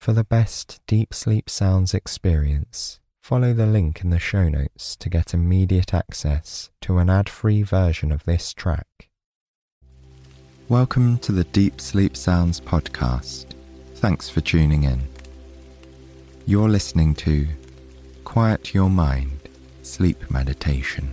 For the best deep sleep sounds experience, follow the link in the show notes to get immediate access to an ad free version of this track. Welcome to the Deep Sleep Sounds podcast. Thanks for tuning in. You're listening to Quiet Your Mind Sleep Meditation.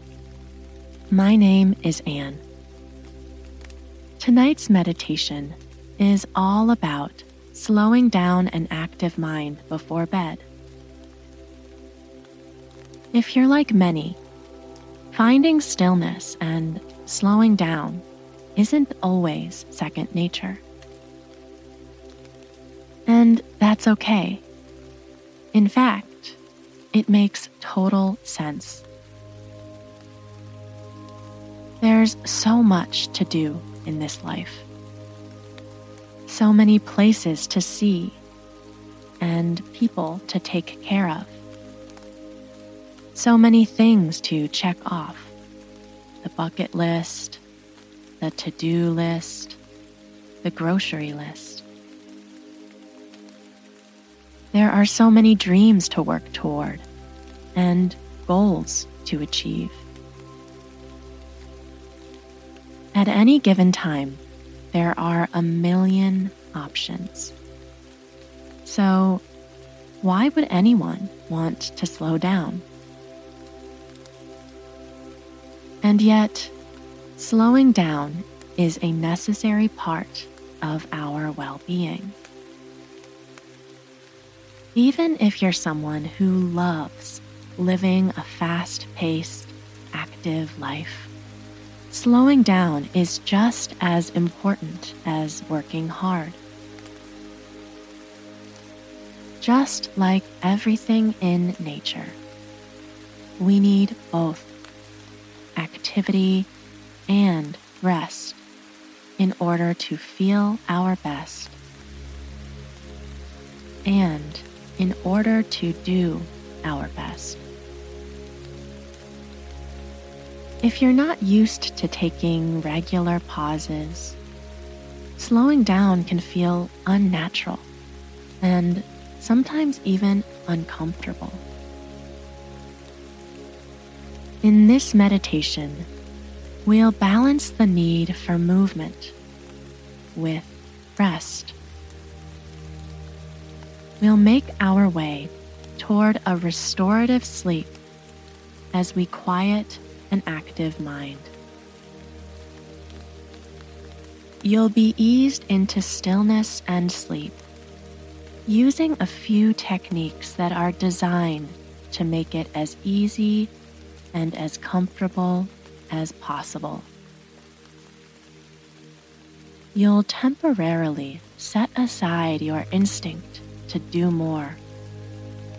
My name is Anne. Tonight's meditation is all about slowing down an active mind before bed. If you're like many, finding stillness and slowing down isn't always second nature. And that's okay. In fact, it makes total sense. There's so much to do in this life, so many places to see, and people to take care of, so many things to check off the bucket list, the to do list, the grocery list. There are so many dreams to work toward and goals to achieve. At any given time, there are a million options. So, why would anyone want to slow down? And yet, slowing down is a necessary part of our well being. Even if you're someone who loves living a fast paced, active life, slowing down is just as important as working hard. Just like everything in nature, we need both activity and rest in order to feel our best and in order to do our best. If you're not used to taking regular pauses, slowing down can feel unnatural and sometimes even uncomfortable. In this meditation, we'll balance the need for movement with rest. We'll make our way toward a restorative sleep as we quiet an active mind. You'll be eased into stillness and sleep using a few techniques that are designed to make it as easy and as comfortable as possible. You'll temporarily set aside your instinct to do more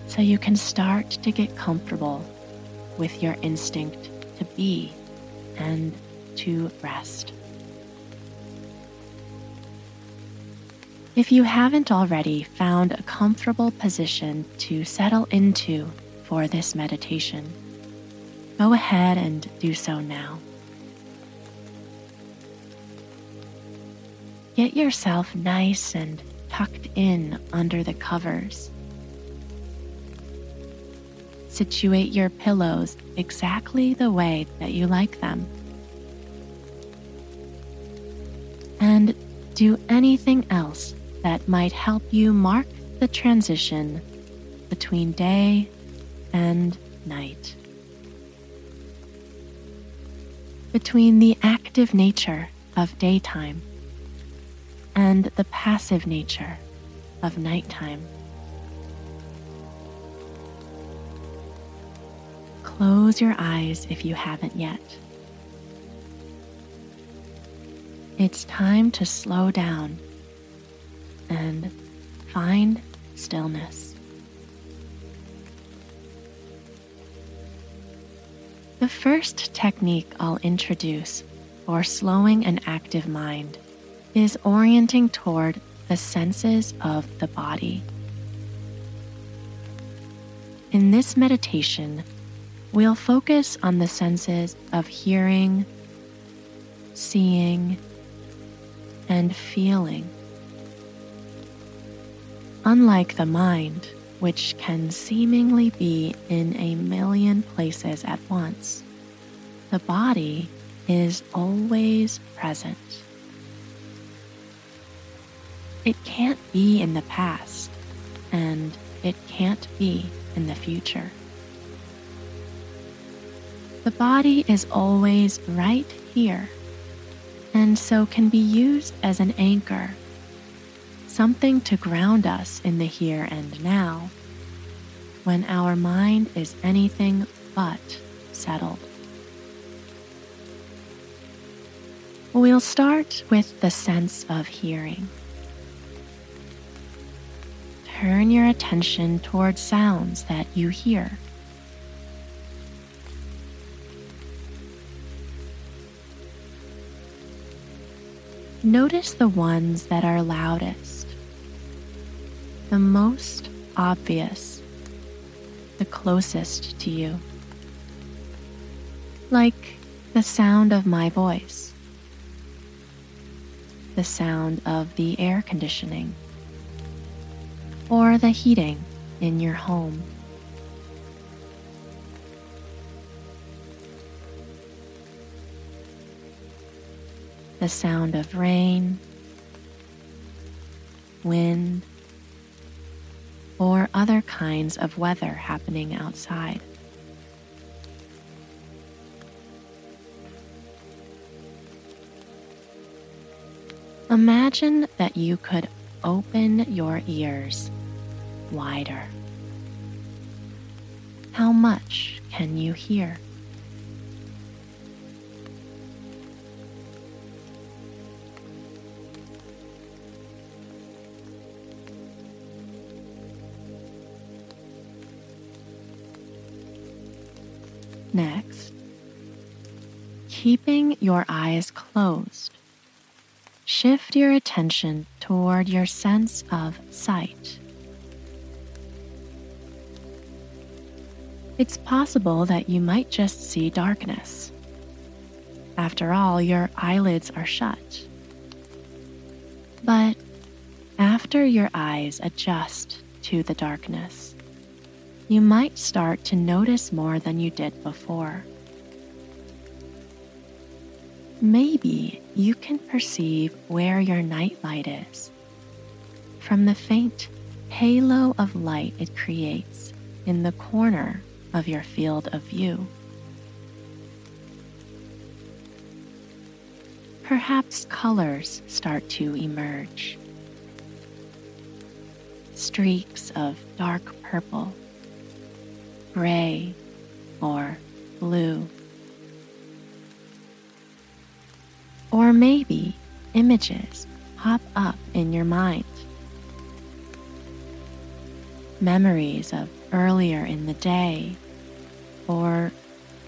so you can start to get comfortable with your instinct to be and to rest. If you haven't already found a comfortable position to settle into for this meditation, go ahead and do so now. Get yourself nice and tucked in under the covers situate your pillows exactly the way that you like them. And do anything else that might help you mark the transition between day and night. Between the active nature of daytime and the passive nature of nighttime. Close your eyes if you haven't yet. It's time to slow down and find stillness. The first technique I'll introduce for slowing an active mind is orienting toward the senses of the body. In this meditation, we'll focus on the senses of hearing, seeing, and feeling. Unlike the mind, which can seemingly be in a million places at once, the body is always present. It can't be in the past, and it can't be in the future. The body is always right here, and so can be used as an anchor, something to ground us in the here and now when our mind is anything but settled. We'll start with the sense of hearing. Turn your attention toward sounds that you hear. Notice the ones that are loudest, the most obvious, the closest to you, like the sound of my voice, the sound of the air conditioning, or the heating in your home. The sound of rain, wind, or other kinds of weather happening outside. Imagine that you could open your ears wider. How much can you hear? Next, keeping your eyes closed, shift your attention toward your sense of sight. It's possible that you might just see darkness. After all, your eyelids are shut. But after your eyes adjust to the darkness, you might start to notice more than you did before. Maybe you can perceive where your nightlight is from the faint halo of light it creates in the corner of your field of view. Perhaps colors start to emerge. Streaks of dark purple gray, or blue. Or maybe images pop up in your mind. Memories of earlier in the day, or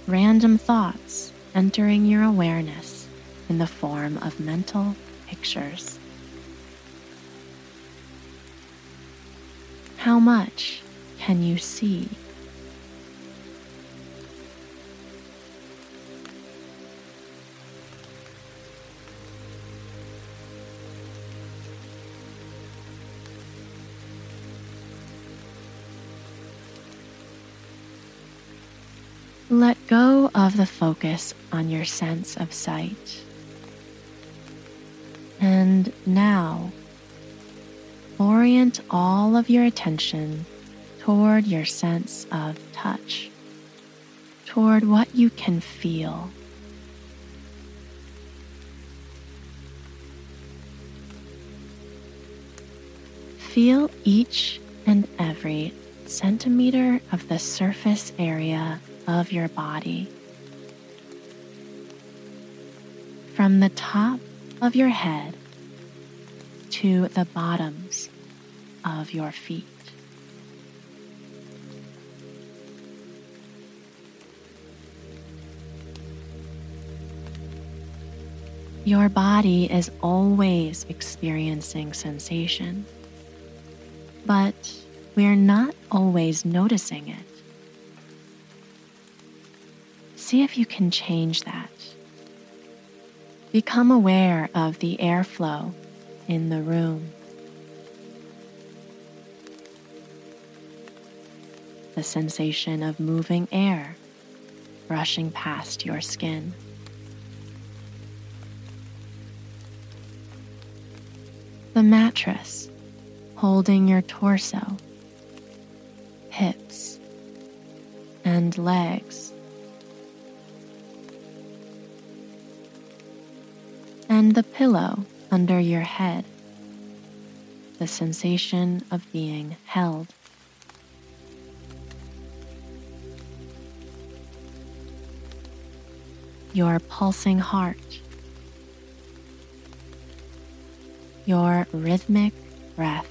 random thoughts entering your awareness in the form of mental pictures. How much can you see? Let go of the focus on your sense of sight. And now, orient all of your attention toward your sense of touch, toward what you can feel. Feel each and every centimeter of the surface area of your body. From the top of your head to the bottoms of your feet. Your body is always experiencing sensation, but we're not always noticing it. See if you can change that. Become aware of the airflow in the room. The sensation of moving air brushing past your skin. the mattress holding your torso, hips, and legs. And the pillow under your head, the sensation of being held. Your pulsing heart. Your rhythmic breath.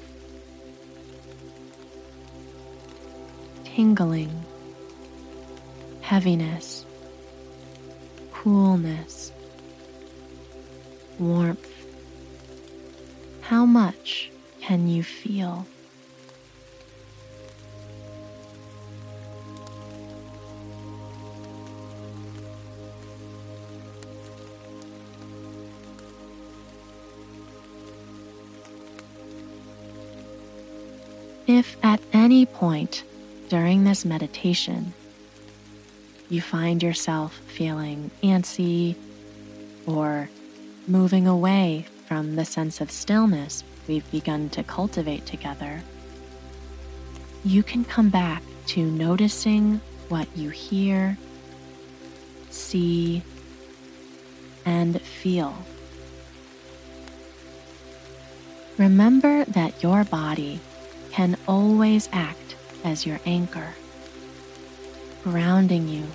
Tingling, heaviness, coolness, warmth. How much can you feel? If at any point during this meditation you find yourself feeling antsy or moving away from the sense of stillness we've begun to cultivate together, you can come back to noticing what you hear, see, and feel. Remember that your body can always act as your anchor, grounding you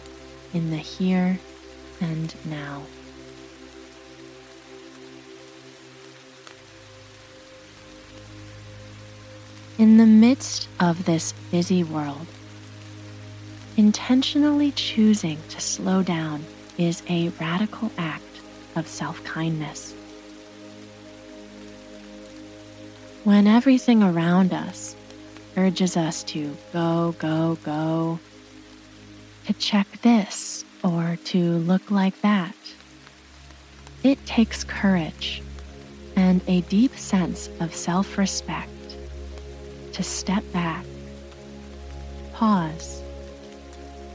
in the here and now. In the midst of this busy world, intentionally choosing to slow down is a radical act of self kindness. When everything around us urges us to go, go, go, to check this or to look like that, it takes courage and a deep sense of self respect to step back, pause,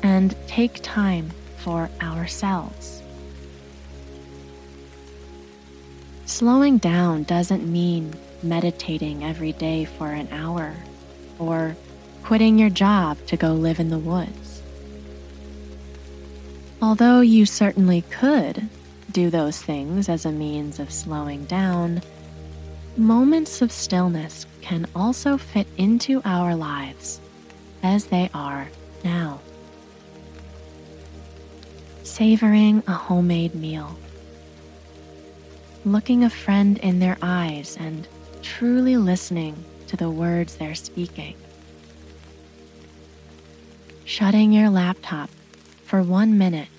and take time for ourselves. Slowing down doesn't mean meditating every day for an hour or quitting your job to go live in the woods. Although you certainly could do those things as a means of slowing down, moments of stillness can also fit into our lives as they are now. Savoring a homemade meal, looking a friend in their eyes and truly listening to the words they're speaking. Shutting your laptop for one minute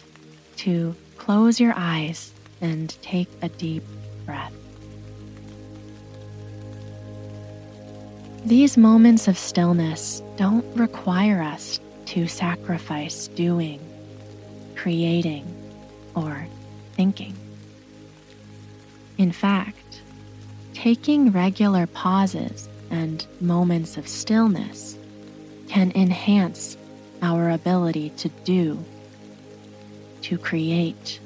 to close your eyes and take a deep breath. These moments of stillness don't require us to sacrifice doing, creating, or thinking. In fact, taking regular pauses and moments of stillness can enhance our ability to do, to create,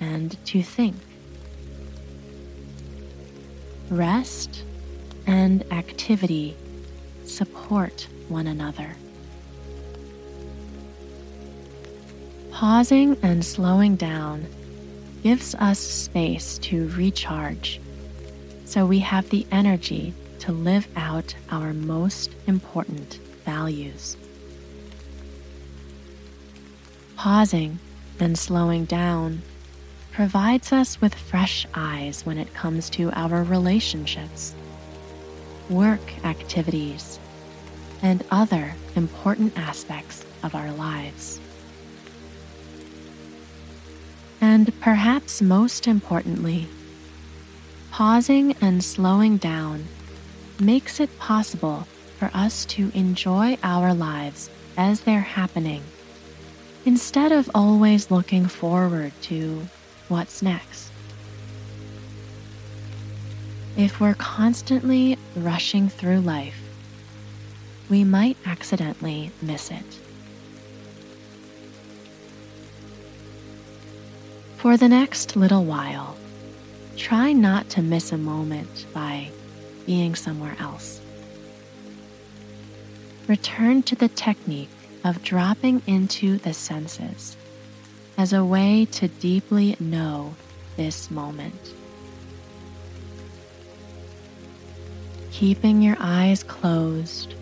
and to think. Rest and activity support one another. Pausing and slowing down gives us space to recharge so we have the energy to live out our most important values. Pausing and slowing down provides us with fresh eyes when it comes to our relationships. Work activities, and other important aspects of our lives. And perhaps most importantly, pausing and slowing down makes it possible for us to enjoy our lives as they're happening instead of always looking forward to what's next. If we're constantly rushing through life, we might accidentally miss it. For the next little while, try not to miss a moment by being somewhere else. Return to the technique of dropping into the senses as a way to deeply know this moment. Keeping your eyes closed,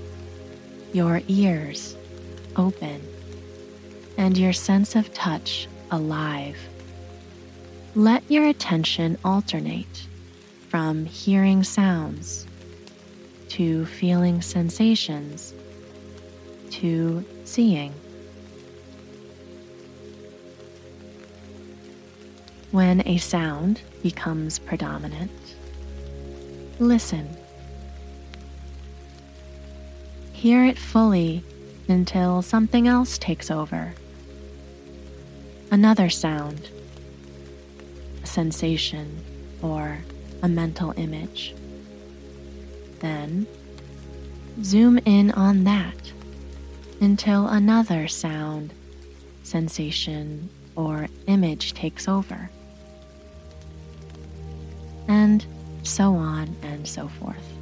your ears open, and your sense of touch alive. Let your attention alternate from hearing sounds to feeling sensations to seeing. When a sound becomes predominant, listen. Hear it fully until something else takes over. Another sound, a sensation, or a mental image. Then zoom in on that until another sound, sensation, or image takes over. And so on and so forth.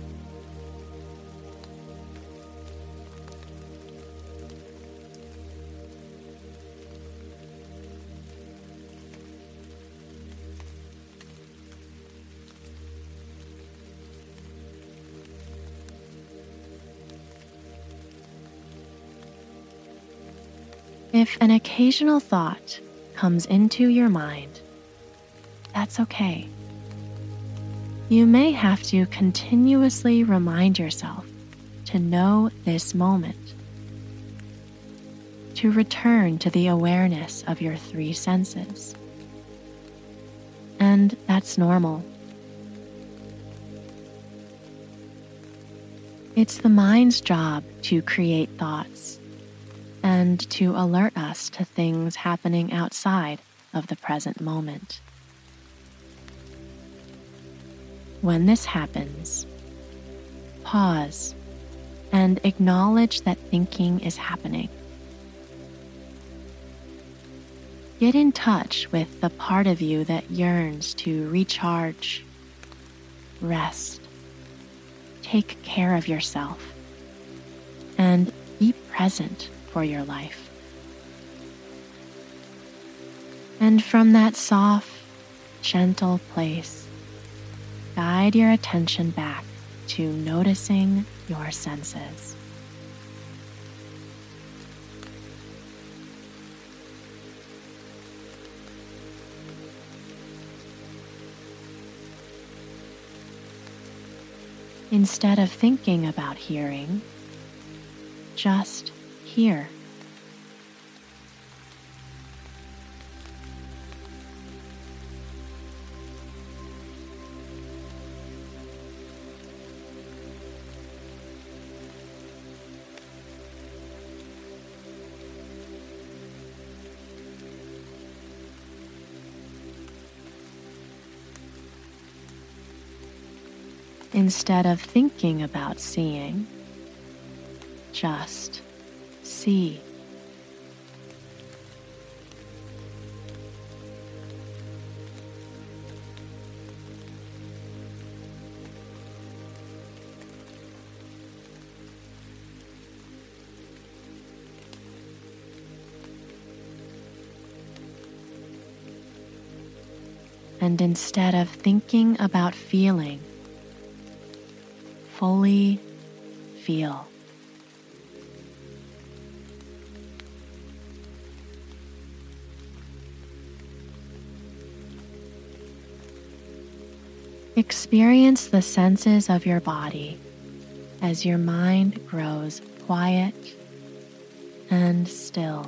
If an occasional thought comes into your mind, that's okay. You may have to continuously remind yourself to know this moment, to return to the awareness of your three senses. And that's normal. It's the mind's job to create thoughts and to alert us to things happening outside of the present moment. When this happens, pause and acknowledge that thinking is happening. Get in touch with the part of you that yearns to recharge, rest, take care of yourself, and be present for your life. And from that soft, gentle place, guide your attention back to noticing your senses. Instead of thinking about hearing, just hear. Instead of thinking about seeing, just see. And instead of thinking about feeling, fully feel. Experience the senses of your body as your mind grows quiet and still.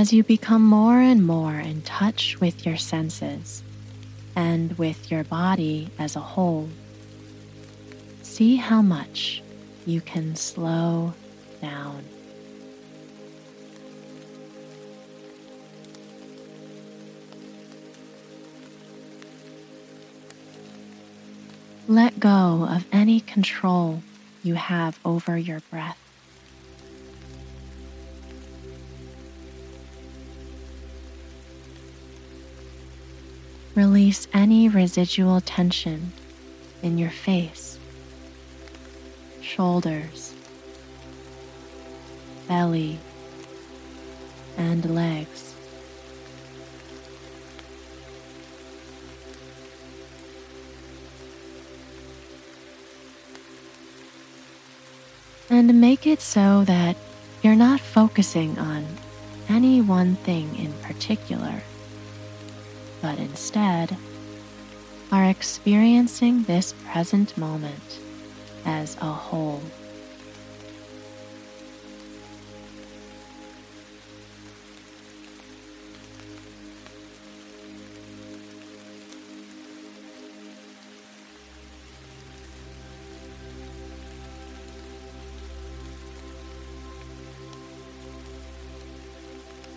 As you become more and more in touch with your senses and with your body as a whole, see how much you can slow down. Let go of any control you have over your breath. Release any residual tension in your face, shoulders, belly, and legs. And make it so that you're not focusing on any one thing in particular but instead are experiencing this present moment as a whole.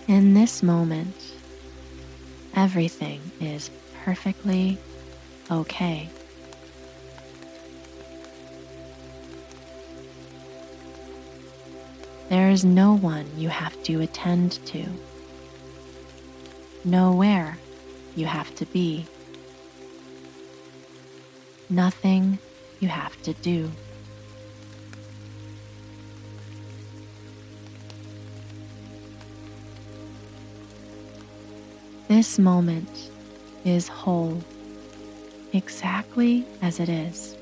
In this moment, everything is perfectly okay. There is no one you have to attend to, nowhere you have to be, nothing you have to do. This moment is whole, exactly as it is,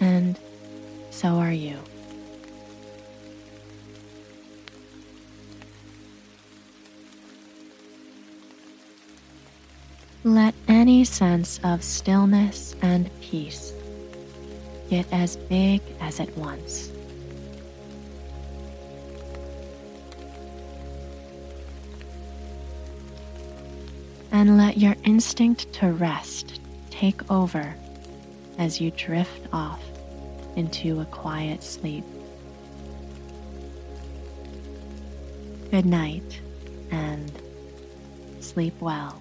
and so are you. Let any sense of stillness and peace get as big as it wants. And let your instinct to rest take over as you drift off into a quiet sleep. Good night and sleep well.